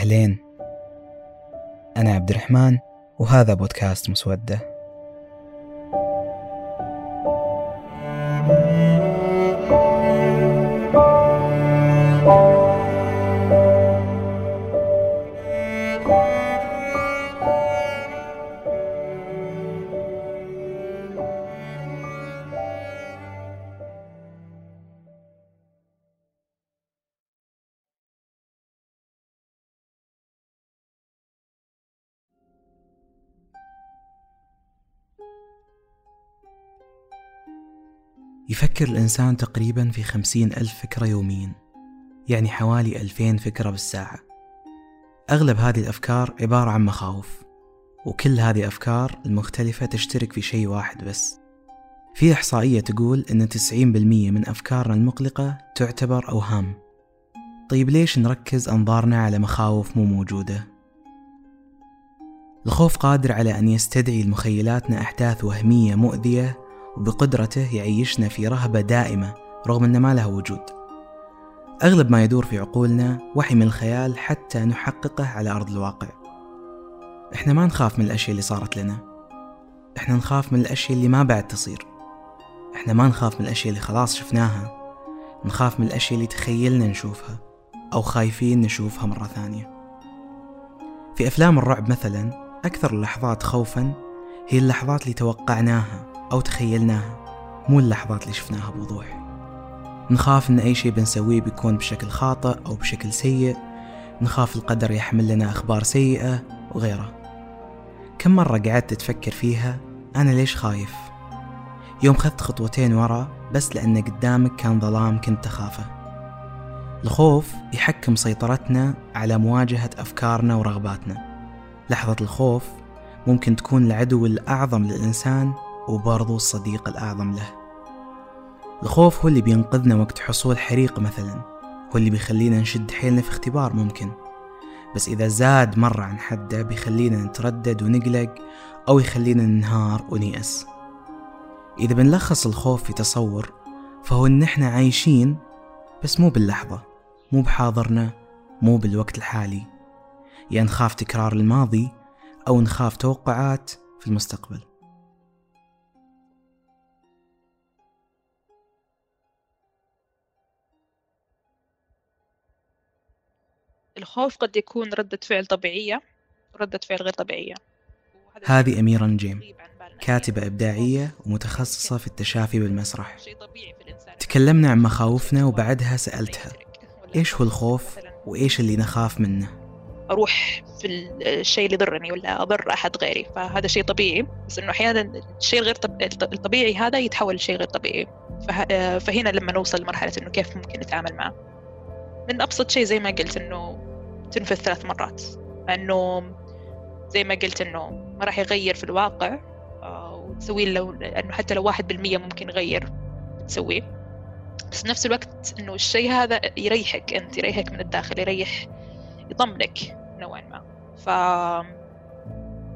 أهلين. أنا عبد الرحمن وهذا بودكاست مسودة. يفكر الإنسان تقريبا في خمسين ألف فكرة يوميا يعني حوالي ألفين فكرة بالساعة. أغلب هذه الأفكار عبارة عن مخاوف وكل هذه الأفكار المختلفة تشترك في شيء واحد بس. في إحصائية تقول إن 90% من أفكارنا المقلقة تعتبر أوهام. طيب ليش نركز أنظارنا على مخاوف مو موجودة؟ الخوف قادر على أن يستدعي لمخيلاتنا أحداث وهمية مؤذية وبقدرته يعيشنا في رهبة دائمة رغم أن ما لها وجود. أغلب ما يدور في عقولنا وحي من الخيال حتى نحققه على أرض الواقع. إحنا ما نخاف من الأشياء اللي صارت لنا. إحنا نخاف من الأشياء اللي ما بعد تصير. إحنا ما نخاف من الأشياء اللي خلاص شفناها. نخاف من الأشياء اللي تخيلنا نشوفها أو خايفين نشوفها مرة ثانية. في أفلام الرعب مثلا أكثر اللحظات خوفا هي اللحظات اللي توقعناها. أو تخيلناها مو اللحظات اللي شفناها بوضوح. نخاف إن أي شيء بنسويه بيكون بشكل خاطئ أو بشكل سيء. نخاف القدر يحمل لنا أخبار سيئة وغيره. كم مرة قعدت تفكر فيها؟ أنا ليش خايف؟ يوم خذت خطوتين ورا بس لأن قدامك كان ظلام كنت أخافه. الخوف يحكم سيطرتنا على مواجهة أفكارنا ورغباتنا. لحظة الخوف ممكن تكون العدو الأعظم للإنسان وبرضو الصديق الأعظم له. الخوف هو اللي بينقذنا وقت حصول حريق مثلا هو اللي بيخلينا نشد حيلنا في اختبار ممكن. بس إذا زاد مرة عن حده بيخلينا نتردد ونقلق أو يخلينا ننهار ونيأس. إذا بنلخص الخوف في تصور فهو إن إحنا عايشين بس مو باللحظة مو بحاضرنا مو بالوقت الحالي. يا يعني نخاف تكرار الماضي أو نخاف توقعات في المستقبل. الخوف قد يكون ردة فعل طبيعية وردة فعل غير طبيعية. هذه أميرة نجيم كاتبة إبداعية ومتخصصة في التشافي بالمسرح. تكلمنا عن مخاوفنا وبعدها سألتها. إيش هو الخوف؟ وإيش اللي نخاف منه؟ أروح في الشيء اللي يضرني ولا أضر أحد غيري. فهذا شيء طبيعي. بس إنه أحيانا الشيء الغير الطبيعي هذا يتحول لشيء غير طبيعي. فهنا لما نوصل لمرحلة إنه كيف ممكن نتعامل معه. من أبسط شيء زي ما قلت إنه تنفذ ثلاث مرات. انه زي ما قلت انه ما راح يغير في الواقع آه، وتسوي لو انه حتى لو واحد بالمية ممكن يغير تسويه. بس نفس الوقت إنه الشيء هذا يريحك أنت يريحك من الداخل يريح يطمنك نوعا ما. ف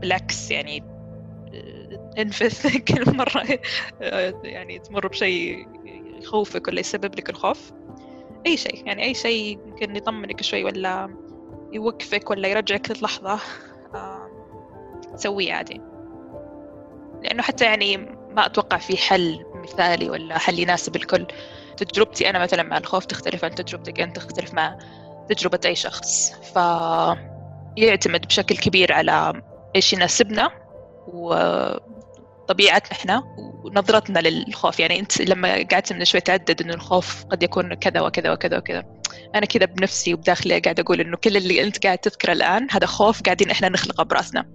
بالعكس يعني آه، انفث كل مرة آه، يعني تمر بشيء يخوفك ولا يسبب لك الخوف. أي شيء يعني أي شيء ممكن يطمنك شوي ولا يوقفك ولا يرجعك للحظة تسويه عادي. لأنه حتى يعني ما أتوقع في حل مثالي ولا حل يناسب الكل. تجربتي أنا مثلا مع الخوف تختلف عن تجربتك أنت تختلف مع تجربة أي شخص. فيعتمد بشكل كبير على إيش يناسبنا وطبيعتنا إحنا ونظرتنا للخوف. يعني أنت لما قعدت من شوي تعدد إنه الخوف قد يكون كذا وكذا وكذا وكذا. أنا كذا بنفسي وبداخلي قاعد أقول إنه كل اللي أنت قاعد تذكره الآن هذا خوف قاعدين إحنا نخلقه براسنا.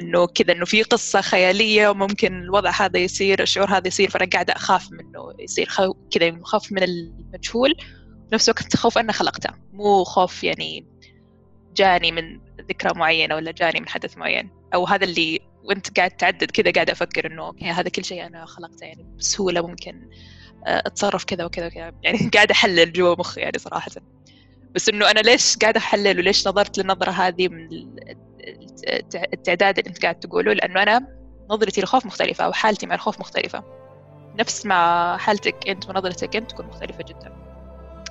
إنه كذا إنه في قصة خيالية وممكن الوضع هذا يصير الشعور هذا يصير فأنا قاعدة أخاف منه يصير كذا خوف من المجهول. نفس الوقت خوف أنا خلقته. مو خوف يعني جاني من ذكرى معينة ولا جاني من حدث معين. أو هذا اللي وأنت قاعد تعدد كذا قاعد أفكر إنه أوكي هذا كل شيء أنا خلقته يعني بسهولة ممكن. أتصرف كذا وكذا وكذا. يعني قاعد أحلل جوا مخي يعني صراحة. بس إنه أنا ليش قاعد أحلل وليش نظرت للنظرة هذه من التعداد اللي أنت قاعد تقوله؟ لأنه أنا نظرتي للخوف مختلفة أو حالتي مع الخوف مختلفة. نفس ما حالتك أنت ونظرتك أنت تكون مختلفة جدا.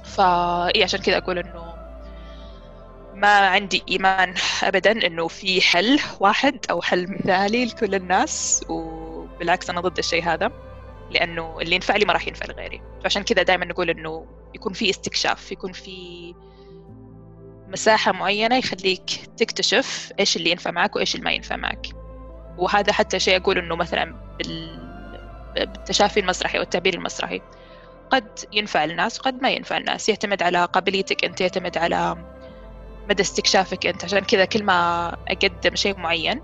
فا إيه عشان كذا أقول إنه ما عندي إيمان أبدا إنه في حل واحد أو حل مثالي لكل الناس وبالعكس أنا ضد الشيء هذا. لأنه اللي ينفع لي ما راح ينفع لغيري. فعشان كذا دائما نقول إنه يكون في استكشاف يكون في مساحة معينة يخليك تكتشف إيش اللي ينفع معك وإيش اللي ما ينفع معك. وهذا حتى شيء أقول إنه مثلا بالتشافي المسرحي والتعبير المسرحي. قد ينفع الناس وقد ما ينفع الناس يعتمد على قابليتك أنت يعتمد على مدى استكشافك أنت. عشان كذا كل ما أقدم شيء معين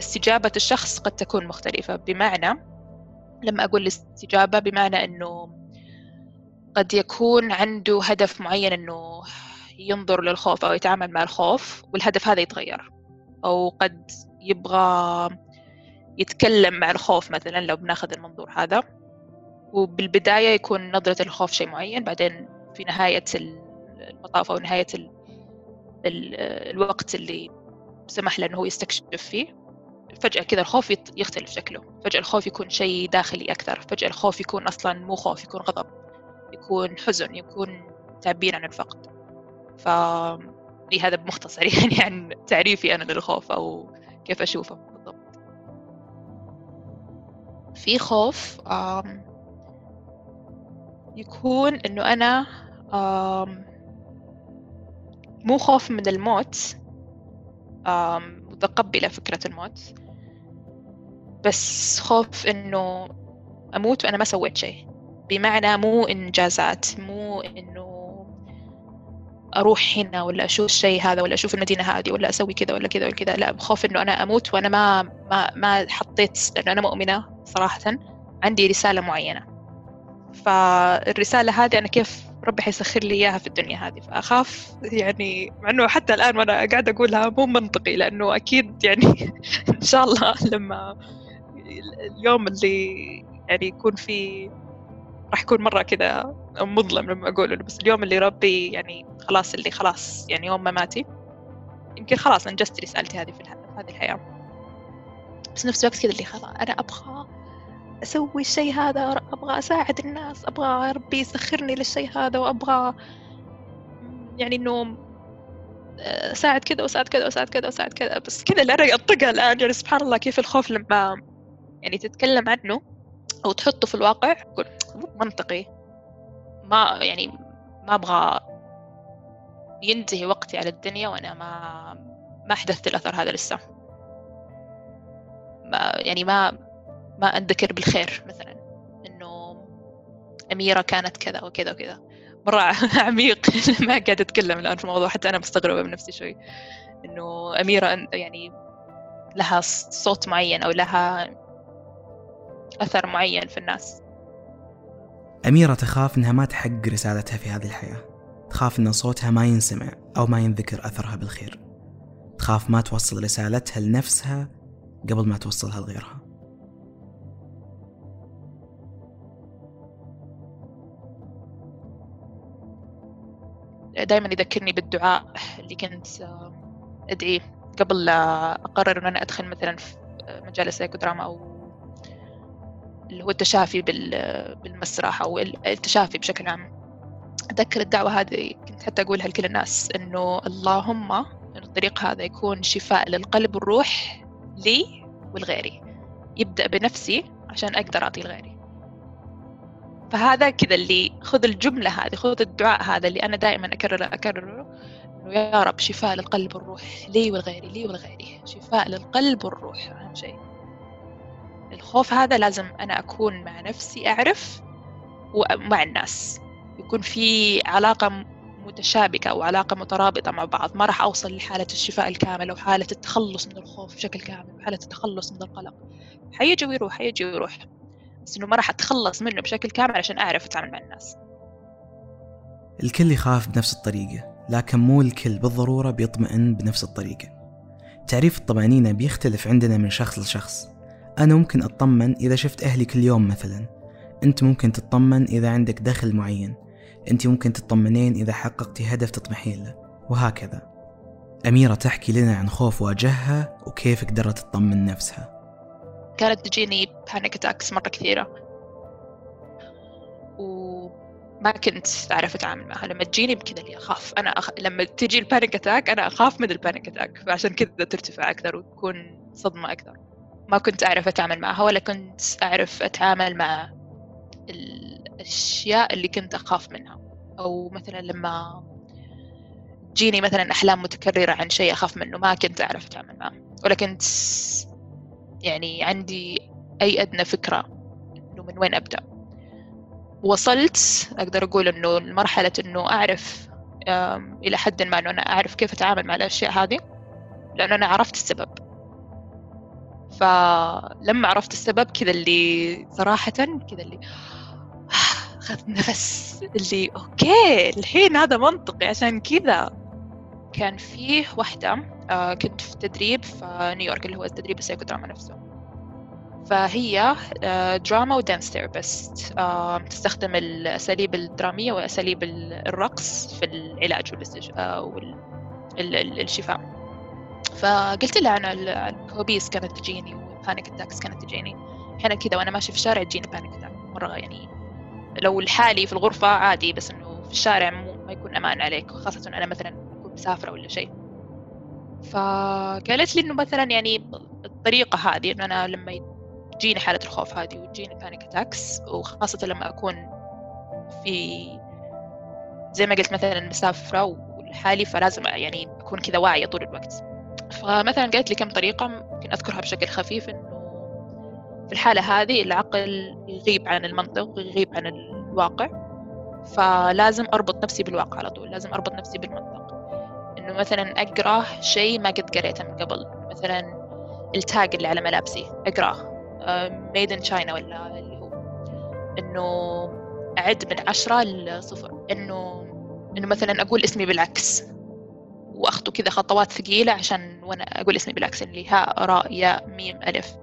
استجابة الشخص قد تكون مختلفة. بمعنى لما أقول الاستجابة بمعنى أنه قد يكون عنده هدف معين أنه ينظر للخوف أو يتعامل مع الخوف والهدف هذا يتغير. أو قد يبغى يتكلم مع الخوف مثلا لو بناخذ المنظور هذا. وبالبداية يكون نظرة الخوف شيء معين بعدين في نهاية المطاف أو نهاية ال ال الوقت اللي سمح له أنه يستكشف فيه. فجأة كذا الخوف يختلف شكله. فجأة الخوف يكون شيء داخلي أكثر. فجأة الخوف يكون أصلا مو خوف يكون غضب. يكون حزن يكون تعبير عن الفقد. ف هذا بمختصر يعني عن تعريفي أنا للخوف أو كيف أشوفه بالضبط. في خوف يكون إنه أنا مو خوف من الموت. متقبلة فكرة الموت. بس خوف إنه أموت وأنا ما سويت شيء. بمعنى مو إنجازات مو إنه أروح هنا ولا أشوف الشيء هذا ولا أشوف المدينة هذه ولا أسوي كذا ولا كذا ولا كذا. لا بخوف إنه أنا أموت وأنا ما ما ما حطيت لأنه أنا مؤمنة صراحة. عندي رسالة معينة. فالرسالة هذه أنا كيف ربي حيسخر لي إياها في الدنيا هذه. فأخاف يعني مع إنه حتى الآن وأنا قاعدة أقولها مو منطقي لأنه أكيد يعني إن شاء الله لما اليوم اللي يعني يكون في راح يكون مرة كذا مظلم لما أقوله بس اليوم اللي ربي يعني خلاص اللي خلاص يعني يوم مماتي يمكن خلاص أنجزت رسالتي هذه في هذه الحياة. بس نفس الوقت كذا اللي خلاص أنا أبغى أسوي الشيء هذا أبغى أساعد الناس أبغى ربي يسخرني للشيء هذا وأبغى يعني إنه أساعد كذا وأساعد كذا وأساعد كذا وأساعد كذا. بس كذا اللي أنا أطقها الآن يعني سبحان الله كيف الخوف لما يعني تتكلم عنه أو تحطه في الواقع يقول منطقي. ما يعني ما أبغى ينتهي وقتي على الدنيا وأنا ما ما حدثت الأثر هذا لسه. ما يعني ما ما أتذكر بالخير مثلا. أميرة كانت كذا وكذا وكذا. مرة عميق. ما قاعد أتكلم الآن في الموضوع حتى أنا مستغربة من نفسي شوي. إنه أميرة يعني لها صوت معين أو لها أثر معين في الناس. أميرة تخاف إنها ما تحقق رسالتها في هذه الحياة. تخاف إن صوتها ما ينسمع أو ما ينذكر أثرها بالخير. تخاف ما توصل رسالتها لنفسها قبل ما توصلها لغيرها. دائما يذكرني بالدعاء اللي كنت أدعيه قبل أقرر أن أنا أدخل مثلا في مجال السايكودراما أو اللي هو التشافي بالمسرح أو التشافي بشكل عام. أتذكر الدعوة هذه كنت حتى أقولها لكل الناس إنه اللهم إن الطريق هذا يكون شفاء للقلب والروح لي ولغيري يبدأ بنفسي عشان أقدر أعطي لغيري فهذا كذا اللي خذ الجملة هذه خذ الدعاء هذا اللي أنا دائما أكرره أكرره يا رب شفاء للقلب والروح لي ولغيري لي ولغيري شفاء للقلب والروح أهم شيء. الخوف هذا لازم أنا أكون مع نفسي أعرف ومع الناس. يكون في علاقة متشابكة أو علاقة مترابطة مع بعض. ما راح أوصل لحالة الشفاء الكامل أو حالة التخلص من الخوف بشكل كامل وحالة التخلص من القلق. حيجي ويروح حيجي ويروح. بس إنه ما راح أتخلص منه بشكل كامل عشان أعرف أتعامل مع الناس. الكل يخاف بنفس الطريقة لكن مو الكل بالضرورة بيطمئن بنفس الطريقة. تعريف الطمأنينة بيختلف عندنا من شخص لشخص. أنا ممكن أطمن إذا شفت أهلي كل يوم مثلا. أنت ممكن تطمن إذا عندك دخل معين. أنت ممكن تطمنين إذا حققتي هدف تطمحين له. وهكذا. أميرة تحكي لنا عن خوف واجهها وكيف قدرت تطمن نفسها. كانت تجيني panic attacks مرة كثيرة. و ما كنت أعرف أتعامل معها. لما تجيني بكذا اللي أخاف. أنا أخ... لما تجي ال panic attack أنا أخاف من ال panic attack فعشان كذا ترتفع أكثر وتكون صدمة أكثر ما كنت أعرف أتعامل معها ولا كنت أعرف أتعامل مع الأشياء اللي كنت أخاف منها. أو مثلا لما تجيني مثلا أحلام متكررة عن شيء أخاف منه ما كنت أعرف أتعامل معه. ولا كنت يعني عندي أي أدنى فكرة إنه من وين أبدأ. وصلت أقدر أقول إنه لمرحلة إنه أعرف إلى حد ما إنه أنا أعرف كيف أتعامل مع الأشياء هذه لأنه أنا عرفت السبب. فلما عرفت السبب كذا اللي صراحة كذا اللي أخذت نفس اللي okay الحين هذا منطقي عشان كذا. كان فيه واحدة آه، كنت في تدريب في نيويورك اللي هو التدريب السيكودراما نفسه. فهي آه، drama و dance therapist آه، تستخدم الأساليب الدرامية وأساليب الرقص في العلاج والشفاء فقلت لها أنا الكوابيس كانت تجيني وال panic attacks كانت تجيني. أحيانا كذا وأنا ماشي في الشارع تجيني panic attack مرة يعني لو لحالي في الغرفة عادي بس إنه في الشارع ما يكون أمان عليك خاصة أنا مثلا أكون مسافرة ولا شيء. فقالت لي إنه مثلا يعني الطريقة هذه إنه أنا لما تجيني حالة الخوف هذه وتجيني panic attacks وخاصة لما أكون في زي ما قلت مثلا مسافرة ولحالي فلازم يعني أكون كذا واعية طول الوقت. فمثلا قالت لي كم طريقة ممكن أذكرها بشكل خفيف إنه في الحالة هذه العقل يغيب عن المنطق ويغيب عن الواقع فلازم أربط نفسي بالواقع على طول لازم أربط نفسي بالمنطق. إنه مثلا أقرأ شيء ما قد قريته من قبل مثلا التاج اللي على ملابسي أقرأه ميد إن تشاينا ولا اللي هو. إنه أعد من عشرة لصفر. إنه إنه مثلا أقول اسمي بالعكس وأخطو كذا خطوات ثقيلة عشان وأنا أقول اسمي بالعكس اللي هاء راء ياء ميم ألف.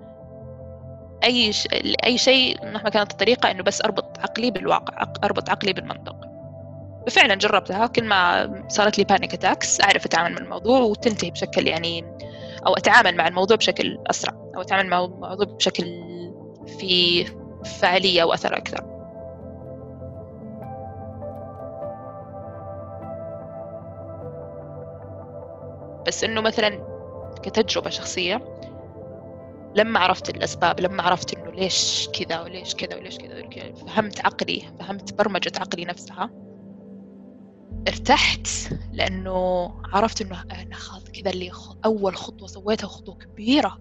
أي ش... أي شيء مهما كانت الطريقة إنه بس أربط عقلي بالواقع أربط عقلي بالمنطق. وفعلا جربتها كل ما صارت لي panic attacks أعرف أتعامل مع الموضوع وتنتهي بشكل يعني أو أتعامل مع الموضوع بشكل أسرع أو أتعامل مع الموضوع بشكل في فعالية واثر أكثر. بس إنه مثلا كتجربة شخصية لما عرفت الأسباب لما عرفت إنه ليش كذا وليش كذا وليش كذا فهمت عقلي فهمت برمجة عقلي نفسها. ارتحت لأنه عرفت إنه أنا خلاص كذا اللي أول خطوة سويتها خطوة كبيرة.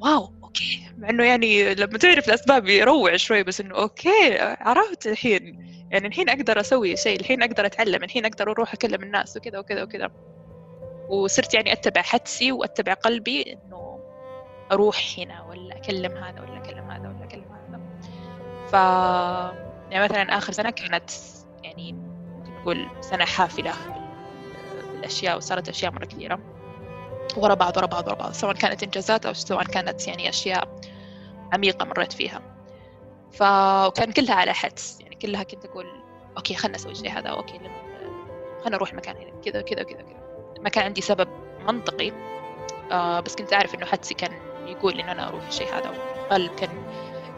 wow okay. مع إنه يعني لما تعرف الأسباب يروع شوي بس إنه okay عرفت الحين. يعني الحين أقدر أسوي شيء الحين أقدر أتعلم الحين أقدر أروح أكلم الناس وكذا وكذا وكذا وصرت يعني أتبع حدسي وأتبع قلبي إنه أروح هنا ولا أكلم هذا ولا أكلم هذا ولا أكلم هذا. ف يعني مثلا آخر سنة كانت يعني نقول سنة حافلة. بالاشياء وصارت أشياء مرة كثيرة. ورا بعض ورا بعض ورا بعض. سواء كانت إنجازات أو سواء كانت يعني أشياء عميقة مريت فيها. فكان كلها على حدس. يعني كلها كنت أقول okay خلنا نسوي الشيء هذا. okay خلنا نروح مكان هنا. كذا كذا كذا كذا. ما كان عندي سبب منطقي. آه بس كنت أعرف إنه حدسي كان يقول إن أنا أروح الشيء هذا. والقلب كان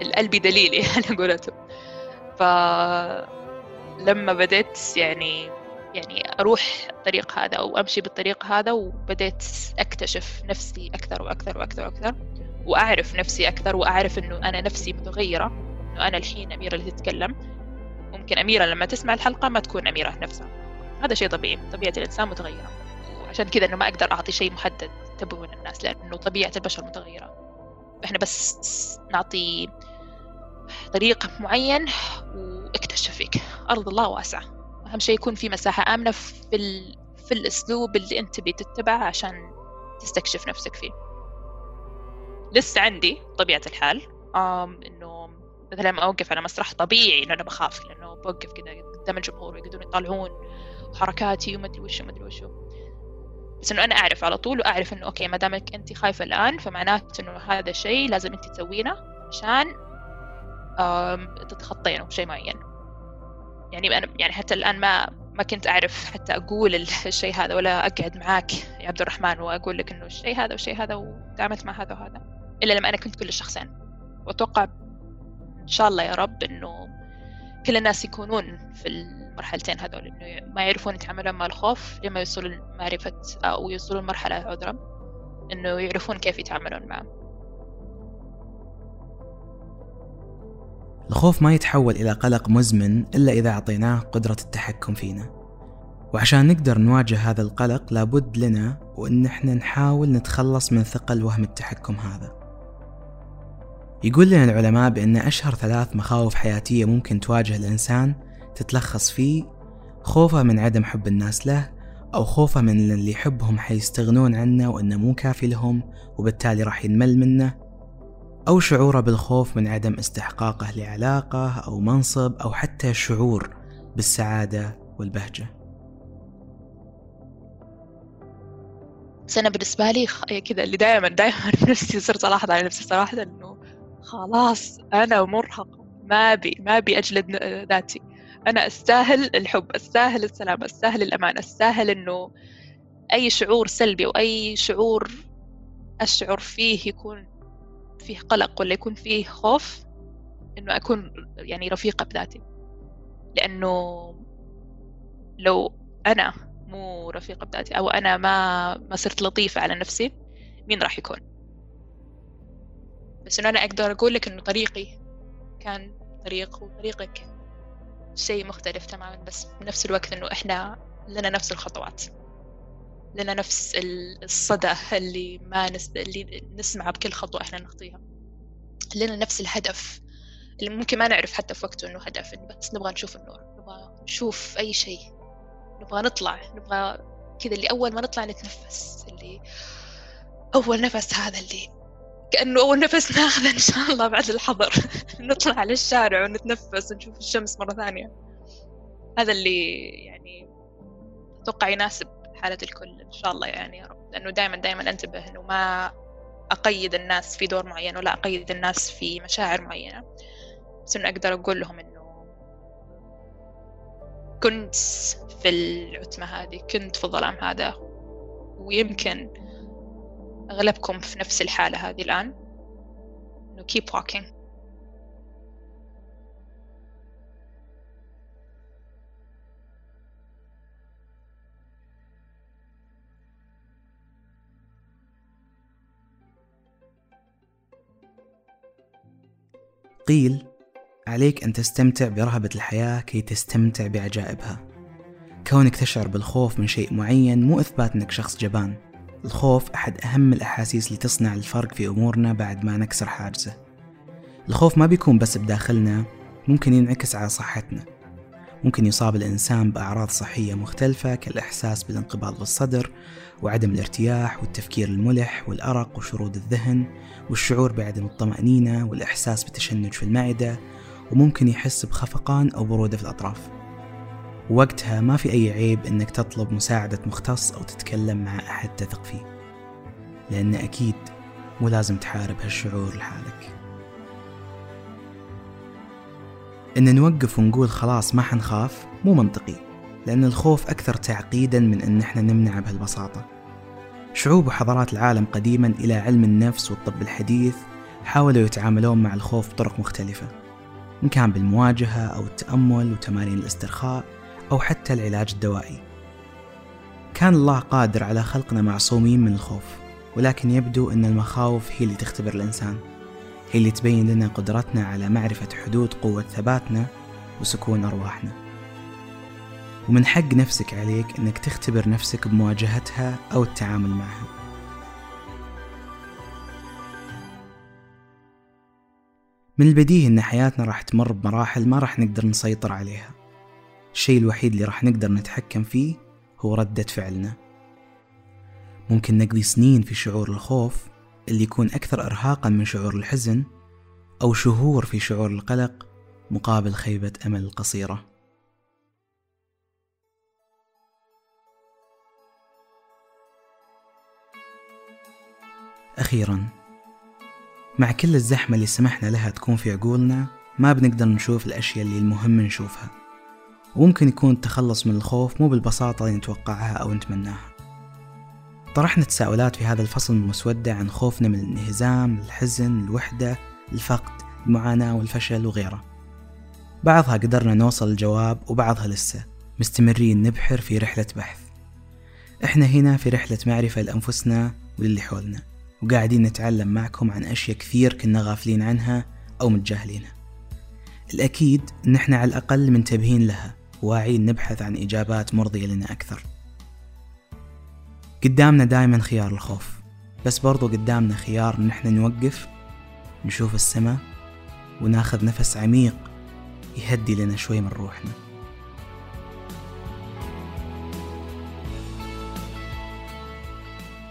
القلب دليلي على قولته فلما بديت يعني يعني أروح الطريق هذا أو أمشي بالطريق هذا وبديت أكتشف نفسي أكثر وأكثر وأكثر وأكثر وأعرف نفسي أكثر وأعرف إنه أنا نفسي متغيرة إنه أنا الحين أميرة اللي تتكلم. ممكن أميرة لما تسمع الحلقة ما تكون أميرة نفسها. هذا شيء طبيعي طبيعة الإنسان متغيرة. وعشان كذا إنه ما أقدر أعطي شيء محدد تبون الناس لأنه طبيعة البشر متغيرة. إحنا بس نعطي طريق معين واكتشف فيك. أرض الله واسعة. أهم شيء يكون في مساحة آمنة في, ال... في الأسلوب اللي أنت بتتبعه عشان تستكشف نفسك فيه. لسه عندي طبيعة الحال. آم إنه مثلا لما أوقف على مسرح طبيعي إنه أنا بخاف لأنه بوقف كذا قدام الجمهور ويقعدون يطالعون وحركاتي وما أدري وشو أدري وشو. بس إنه أنا أعرف على طول وأعرف إنه أوكي ما دامك أنت خايفة الآن فمعناته إنه هذا الشيء لازم أنت تسوينه عشان تتخطينه شيء معين. يعني أنا يعني حتى الآن ما ما كنت أعرف حتى أقول الشيء هذا ولا أقعد معاك يا عبد الرحمن وأقول لك إنه الشيء هذا والشيء هذا وتعاملت مع هذا وهذا. إلا لما أنا كنت كل الشخصين. وأتوقع إن شاء الله يا رب إنه كل الناس يكونون في المرحلتين هذول إنه ما يعرفون يتعاملون مع الخوف لما يوصلوا لمعرفة أو يوصلوا لمرحلة عذرا إنه يعرفون كيف يتعاملون معه. الخوف ما يتحول إلى قلق مزمن إلا إذا أعطيناه قدرة التحكم فينا. وعشان نقدر نواجه هذا القلق لابد لنا وإن إحنا نحاول نتخلص من ثقل وهم التحكم هذا. يقول لنا العلماء بأن أشهر ثلاث مخاوف حياتية ممكن تواجه الإنسان تتلخص في خوفه من عدم حب الناس له أو خوفه من اللي يحبهم حيستغنون عنه وإنه مو كافي لهم وبالتالي راح ينمل منه أو شعوره بالخوف من عدم استحقاقه لعلاقة أو منصب أو حتى شعور بالسعادة والبهجة. بس أنا بالنسبة لي كذا اللي دائما دائما نفسي صرت ألاحظ على نفسي صراحة إنه خلاص أنا مرهق ما أبي ما أبي أجلد ذاتي. أنا أستاهل الحب أستاهل السلام أستاهل الأمان أستاهل إنه أي شعور سلبي أو أي شعور أشعر فيه يكون فيه قلق ولا يكون فيه خوف إنه أكون يعني رفيقة بذاتي. لأنه لو أنا مو رفيقة بذاتي أو أنا ما ما صرت لطيفة على نفسي مين راح يكون؟ بس إنه أنا أقدر أقول لك إنه طريقي كان طريق وطريقك شيء مختلف تماما بس بنفس الوقت إنه إحنا لنا نفس الخطوات. لنا نفس الصدى اللي ما نس... اللي نسمعه بكل خطوة إحنا نخطيها. لنا نفس الهدف. اللي ممكن ما نعرف حتى في وقته إنه هدف بس نبغى نشوف النور نبغى نشوف أي شيء نبغى نطلع نبغى كذا اللي أول ما نطلع نتنفس اللي أول نفس هذا اللي كأنه أول نفس ناخذه إن شاء الله بعد الحظر نطلع على الشارع ونتنفس ونشوف الشمس مرة ثانية. هذا اللي يعني أتوقع يناسب حالة الكل إن شاء الله يعني يا رب. لأنه دائما دائما أنتبه إنه ما أقيد الناس في دور معين ولا أقيد الناس في مشاعر معينة. بس إنه أقدر أقول لهم إنه كنت في العتمة هذه كنت في الظلام هذا ويمكن أغلبكم في نفس الحالة هذه الآن. إنه keep walking. قيل عليك أن تستمتع برهبة الحياة كي تستمتع بعجائبها. كونك تشعر بالخوف من شيء معين مو إثبات أنك شخص جبان. الخوف أحد أهم الأحاسيس اللي تصنع الفرق في أمورنا بعد ما نكسر حاجزه. الخوف ما بيكون بس بداخلنا ممكن ينعكس على صحتنا. ممكن يصاب الإنسان بأعراض صحية مختلفة كالإحساس بالانقباض بالصدر وعدم الارتياح والتفكير الملح والأرق وشرود الذهن والشعور بعدم الطمأنينة والإحساس بتشنج في المعدة وممكن يحس بخفقان أو برودة في الأطراف. وقتها ما في أي عيب إنك تطلب مساعدة مختص أو تتكلم مع أحد تثق فيه لأن أكيد مو لازم تحارب هالشعور لحالك. إن نوقف ونقول خلاص ما حنخاف مو منطقي لأن الخوف أكثر تعقيدا من إن إحنا نمنعه بهالبساطة. شعوب وحضارات العالم قديما إلى علم النفس والطب الحديث حاولوا يتعاملون مع الخوف بطرق مختلفة إن كان بالمواجهة أو التأمل وتمارين الاسترخاء أو حتى العلاج الدوائي. كان الله قادر على خلقنا معصومين من الخوف ولكن يبدو أن المخاوف هي اللي تختبر الإنسان. هي اللي تبين لنا قدرتنا على معرفة حدود قوة ثباتنا وسكون أرواحنا. ومن حق نفسك عليك أنك تختبر نفسك بمواجهتها أو التعامل معها. من البديهي أن حياتنا راح تمر بمراحل ما راح نقدر نسيطر عليها. الشيء الوحيد اللي راح نقدر نتحكم فيه هو ردة فعلنا. ممكن نقضي سنين في شعور الخوف اللي يكون أكثر إرهاقا من شعور الحزن أو شهور في شعور القلق مقابل خيبة أمل القصيرة أخيرا مع كل الزحمة اللي سمحنا لها تكون في عقولنا ما بنقدر نشوف الأشياء اللي المهم نشوفها. وممكن يكون التخلص من الخوف مو بالبساطة اللي نتوقعها أو نتمناها. طرحنا تساؤلات في هذا الفصل المسودة عن خوفنا من الانهزام، الحزن، الوحدة، الفقد، المعاناة والفشل وغيره. بعضها قدرنا نوصل الجواب وبعضها لسه. مستمرين نبحر في رحلة بحث. إحنا هنا في رحلة معرفة لأنفسنا وللي حولنا وقاعدين نتعلم معكم عن أشياء كثير كنا غافلين عنها أو متجاهلينها. الأكيد إن إحنا على الأقل منتبهين لها واعيين نبحث عن إجابات مرضية لنا أكثر. قدامنا دائما خيار الخوف. بس برضو قدامنا خيار إن إحنا نوقف نشوف السماء وناخذ نفس عميق يهدي لنا شوي من روحنا.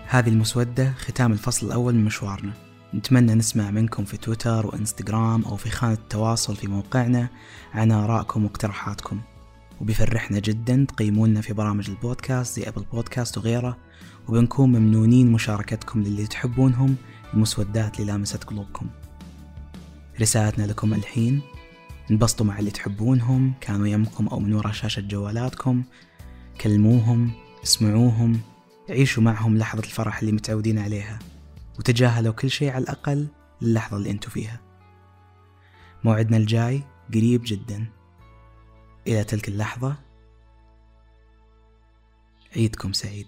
هذه المسودة ختام الفصل الأول من مشوارنا. نتمنى نسمع منكم في تويتر وإنستغرام أو في خانة التواصل في موقعنا. عن آرائكم واقتراحاتكم. وبيفرحنا جدا تقيمونا في برامج البودكاست زي أبل بودكاست وغيره وبنكون ممنونين مشاركتكم للي تحبونهم المسودات اللي لامست قلوبكم. رسالتنا لكم الحين انبسطوا مع اللي تحبونهم كانوا يمكم أو من وراء شاشة جوالاتكم كلموهم اسمعوهم عيشوا معهم لحظة الفرح اللي متعودين عليها وتجاهلوا كل شيء على الأقل للحظة اللي أنتوا فيها. موعدنا الجاي قريب جدا. إلى تلك اللحظة عيدكم سعيد.